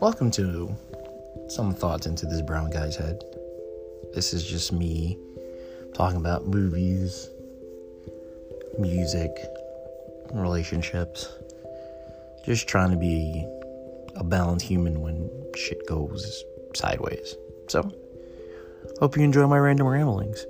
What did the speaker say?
Welcome to some thoughts into this brown guy's head. This is just me talking about movies, music, relationships. Just trying to be a balanced human when shit goes sideways. So, hope you enjoy my random ramblings.